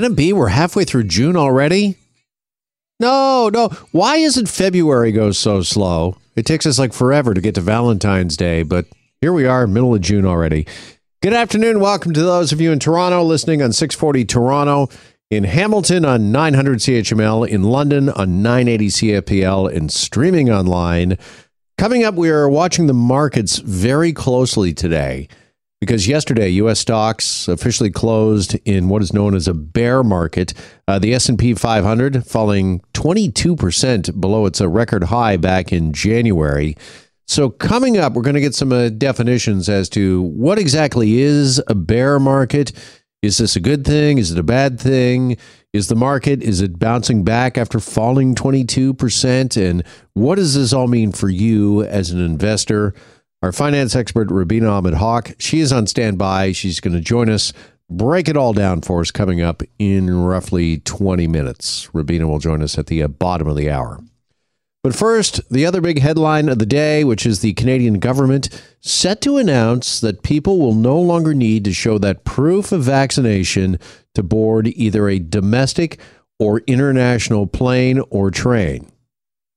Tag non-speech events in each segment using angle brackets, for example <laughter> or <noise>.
Can it be we're halfway through June already? No, no. Why isn't February go so slow? It takes us like forever to get to Valentine's Day, but here we are, middle of June already. Good afternoon. Welcome to those of you in Toronto listening on 640 Toronto, in Hamilton on 900 CHML, in London on 980 CFPL, and streaming online. Coming up, we are watching the markets very closely today because yesterday U.S. stocks officially closed in what is known as a bear market. Uh, the S&P 500 falling 22% below its record high back in January. So coming up, we're going to get some uh, definitions as to what exactly is a bear market. Is this a good thing? Is it a bad thing? Is the market is it bouncing back after falling 22% and what does this all mean for you as an investor? Our finance expert, Rubina Ahmed-Haq, she is on standby. She's going to join us, break it all down for us coming up in roughly 20 minutes. Rubina will join us at the uh, bottom of the hour. But first, the other big headline of the day, which is the Canadian government set to announce that people will no longer need to show that proof of vaccination to board either a domestic or international plane or train.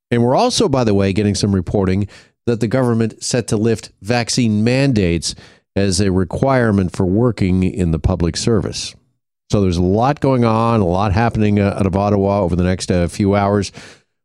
And we're also, by the way, getting some reporting that the government set to lift vaccine mandates as a requirement for working in the public service. So there's a lot going on, a lot happening uh, out of Ottawa over the next uh, few hours.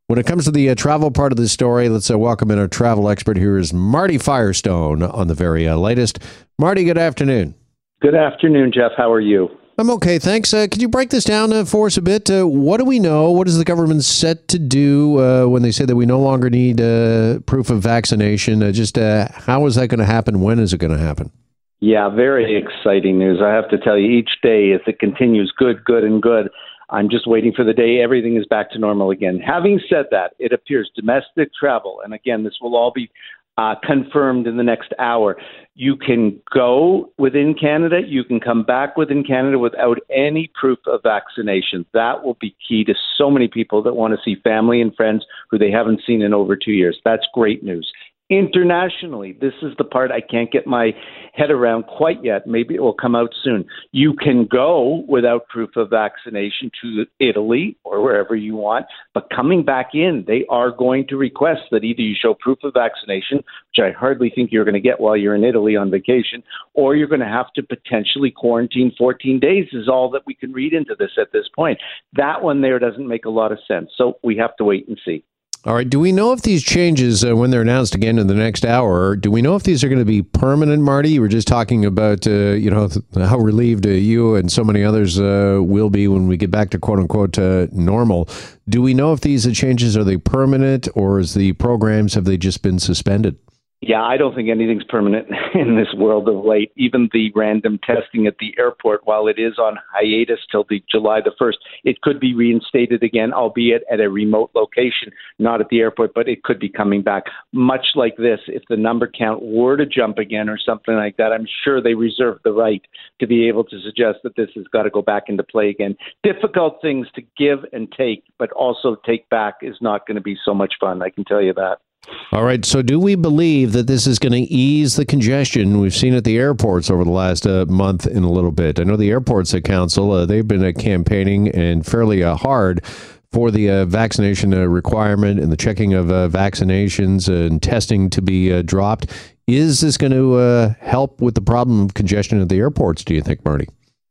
When it comes to the uh, travel part of the story, let's uh, welcome in our travel expert. Here is Marty Firestone on the very uh, latest. Marty, good afternoon. Good afternoon, Jeff. How are you? I'm okay, thanks. Uh, could you break this down uh, for us a bit? Uh, what do we know? What is the government set to do uh, when they say that we no longer need uh, proof of vaccination? Uh, just how is that going to happen? When is it going to happen? Yeah, very exciting news. I have to tell you, each day as it continues, good, good, and good. I'm just waiting for the day everything is back to normal again. Having said that, it appears domestic travel, and again, this will all be uh, confirmed in the next hour. You can go within Canada, you can come back within Canada without any proof of vaccination. That will be key to so many people that want to see family and friends who they haven't seen in over two years. That's great news. Internationally, this is the part I can't get my head around quite yet. Maybe it will come out soon. You can go without proof of vaccination to Italy or wherever you want, but coming back in, they are going to request that either you show proof of vaccination, which I hardly think you're going to get while you're in Italy on vacation, or you're going to have to potentially quarantine 14 days, is all that we can read into this at this point. That one there doesn't make a lot of sense. So we have to wait and see. All right. Do we know if these changes, uh, when they're announced again in the next hour, do we know if these are going to be permanent, Marty? You were just talking about, uh, you know, how relieved uh, you and so many others uh, will be when we get back to quote unquote uh, normal. Do we know if these changes are they permanent or is the programs have they just been suspended? Yeah, I don't think anything's permanent <laughs> in this world of late. Even the random testing at the airport, while it is on hiatus till the July the first, it could be reinstated again, albeit at a remote location, not at the airport, but it could be coming back. Much like this, if the number count were to jump again or something like that, I'm sure they reserve the right to be able to suggest that this has got to go back into play again. Difficult things to give and take, but also take back is not going to be so much fun. I can tell you that. All right. So, do we believe that this is going to ease the congestion we've seen at the airports over the last uh, month and a little bit? I know the airports at council uh, they've been uh, campaigning and fairly uh, hard for the uh, vaccination uh, requirement and the checking of vaccinations and testing to be dropped. Is this going to help with the problem of congestion at the airports? Do you think, Marty?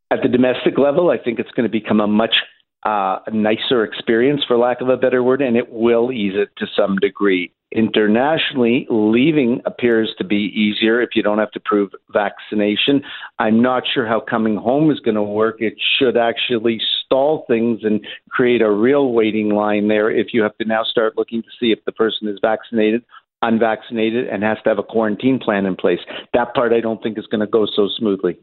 At the domestic level, I think it's going to become a much uh, a nicer experience, for lack of a better word, and it will ease it to some degree. Internationally, leaving appears to be easier if you don't have to prove vaccination. I'm not sure how coming home is going to work. It should actually stall things and create a real waiting line there if you have to now start looking to see if the person is vaccinated unvaccinated and has to have a quarantine plan in place. That part I don't think is going to go so smoothly.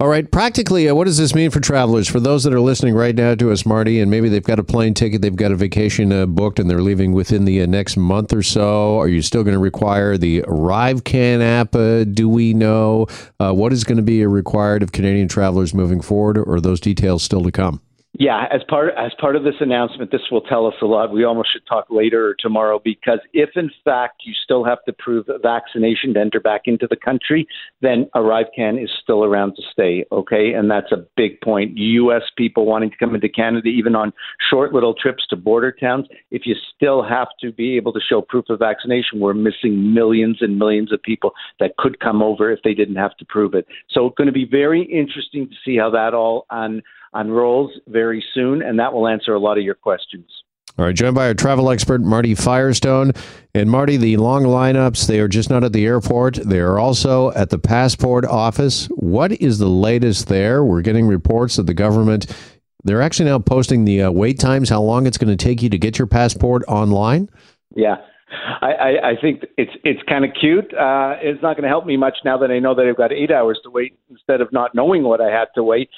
All right. Practically, uh, what does this mean for travelers? For those that are listening right now to us, Marty, and maybe they've got a plane ticket, they've got a vacation uh, booked, and they're leaving within the uh, next month or so. Are you still going to require the ArriveCan app? Uh, do we know uh, what is going to be required of Canadian travelers moving forward, or are those details still to come? Yeah, as part as part of this announcement, this will tell us a lot. We almost should talk later or tomorrow because if in fact you still have to prove vaccination to enter back into the country, then ArriveCan is still around to stay. Okay, and that's a big point. U.S. people wanting to come into Canada, even on short little trips to border towns, if you still have to be able to show proof of vaccination, we're missing millions and millions of people that could come over if they didn't have to prove it. So it's going to be very interesting to see how that all on unrolls very soon, and that will answer a lot of your questions. All right, joined by our travel expert, Marty Firestone. And Marty, the long lineups, they are just not at the airport. They are also at the passport office. What is the latest there? We're getting reports that the government, they're actually now posting the uh, wait times, how long it's going to take you to get your passport online. Yeah. I, I, I think it's it's kind of cute. Uh, it's not going to help me much now that I know that I've got eight hours to wait instead of not knowing what I had to wait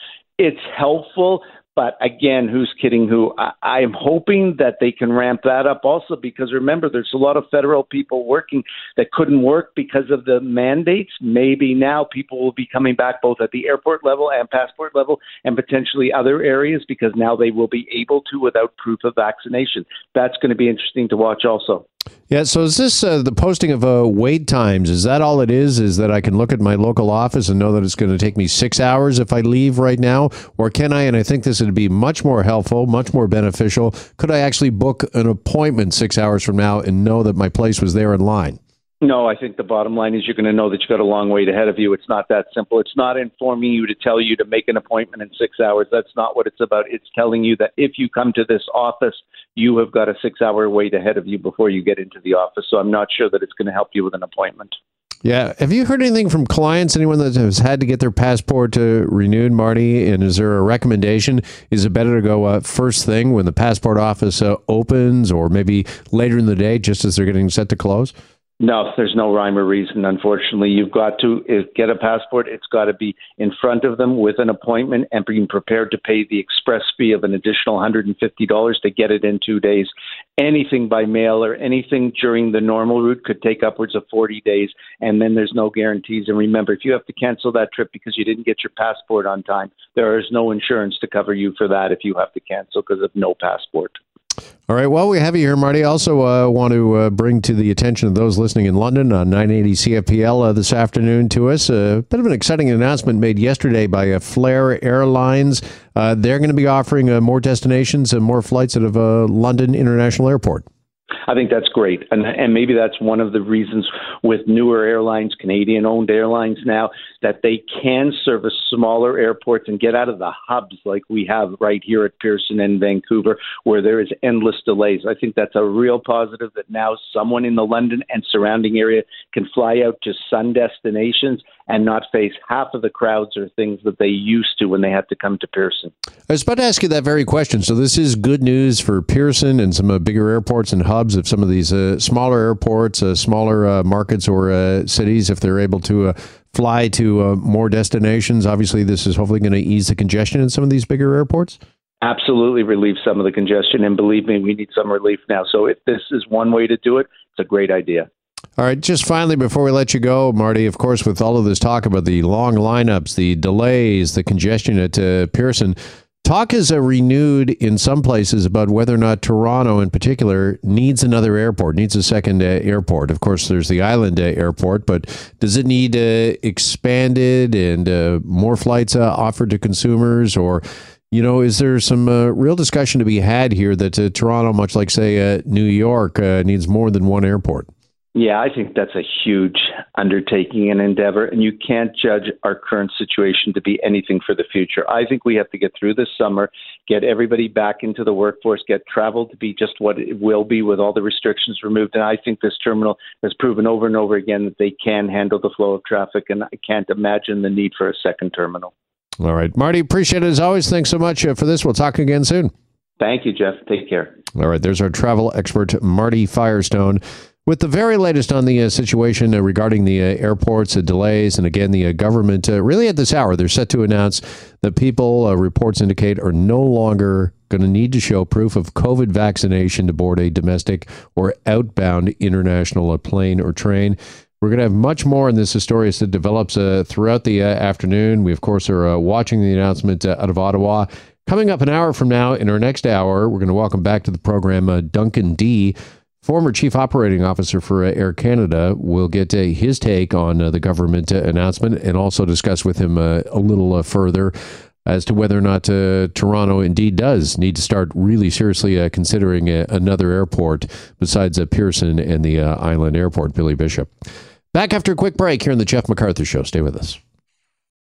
it's helpful. But again, who's kidding who? I, I'm hoping that they can ramp that up also because remember, there's a lot of federal people working that couldn't work because of the mandates. Maybe now people will be coming back both at the airport level and passport level and potentially other areas because now they will be able to without proof of vaccination. That's going to be interesting to watch also. Yeah, so is this uh, the posting of uh, wait times? Is that all it is? Is that I can look at my local office and know that it's going to take me six hours if I leave right now? Or can I, and I think this would be much more helpful, much more beneficial, could I actually book an appointment six hours from now and know that my place was there in line? No, I think the bottom line is you're going to know that you've got a long wait ahead of you. It's not that simple. It's not informing you to tell you to make an appointment in six hours. That's not what it's about. It's telling you that if you come to this office, you have got a six hour wait ahead of you before you get into the office. So I'm not sure that it's going to help you with an appointment. Yeah. Have you heard anything from clients, anyone that has had to get their passport uh, renewed, Marty? And is there a recommendation? Is it better to go uh, first thing when the passport office uh, opens or maybe later in the day just as they're getting set to close? No, there's no rhyme or reason. Unfortunately, you've got to uh, get a passport. It's got to be in front of them with an appointment and being prepared to pay the express fee of an additional $150 to get it in two days. Anything by mail or anything during the normal route could take upwards of 40 days, and then there's no guarantees. And remember, if you have to cancel that trip because you didn't get your passport on time, there is no insurance to cover you for that if you have to cancel because of no passport. All right. Well, we have you here, Marty. Also, uh, want to uh, bring to the attention of those listening in London on 980 CFPL uh, this afternoon to us a bit of an exciting announcement made yesterday by uh, Flair Airlines. Uh, they're going to be offering uh, more destinations and more flights out of London International Airport. I think that's great, and and maybe that's one of the reasons with newer airlines, Canadian-owned airlines now, that they can service smaller airports and get out of the hubs like we have right here at Pearson and Vancouver, where there is endless delays. I think that's a real positive that now someone in the London and surrounding area can fly out to sun destinations and not face half of the crowds or things that they used to when they had to come to Pearson. I was about to ask you that very question. So this is good news for Pearson and some uh, bigger airports and hubs of some of these uh, smaller airports, uh, smaller uh, markets or uh, cities, if they're able to uh, fly to more destinations. Obviously, this is hopefully going to ease the congestion in some of these bigger airports absolutely relieve some of the congestion. And believe me, we need some relief now. So if this is one way to do it, it's a great idea. All right, just finally before we let you go, Marty, of course, with all of this talk about the long lineups, the delays, the congestion at uh, Pearson, talk is uh, renewed in some places about whether or not Toronto, in particular, needs another airport, needs a second uh, airport. Of course, there's the Island uh, Airport, but does it need uh, expanded and uh, more flights offered to consumers, or you know, is there some real discussion to be had here that Toronto, much like say New York, needs more than one airport? Yeah, I think that's a huge undertaking and endeavor, and you can't judge our current situation to be anything for the future. I think we have to get through this summer, get everybody back into the workforce, get travel to be just what it will be with all the restrictions removed. And I think this terminal has proven over and over again that they can handle the flow of traffic, and I can't imagine the need for a second terminal. All right, Marty, appreciate it as always. Thanks so much uh, for this. We'll talk again soon. Thank you, Jeff. Take care. All right, there's our travel expert, Marty Firestone. With the very latest on the uh, situation uh, regarding the uh, airports uh, delays, and again, the uh, government uh, really at this hour, they're set to announce that people, reports indicate, are no longer going to need to show proof of COVID vaccination to board a domestic or outbound international plane or train. We're going to have much more in this story as it develops throughout the afternoon. We, of course, are watching the announcement out of Ottawa Coming up an hour from now, in our next hour, we're going to welcome back to the program uh, Duncan Dee former chief operating officer for uh, Air Canada, will get uh, his take on uh, the government uh, announcement and also discuss with him uh, a little uh, further as to whether or not Toronto indeed does need to start really seriously considering another airport besides Pearson and the Island Airport. Billy Bishop. Back after a quick break here on the Jeff McArthur Show. Stay with us.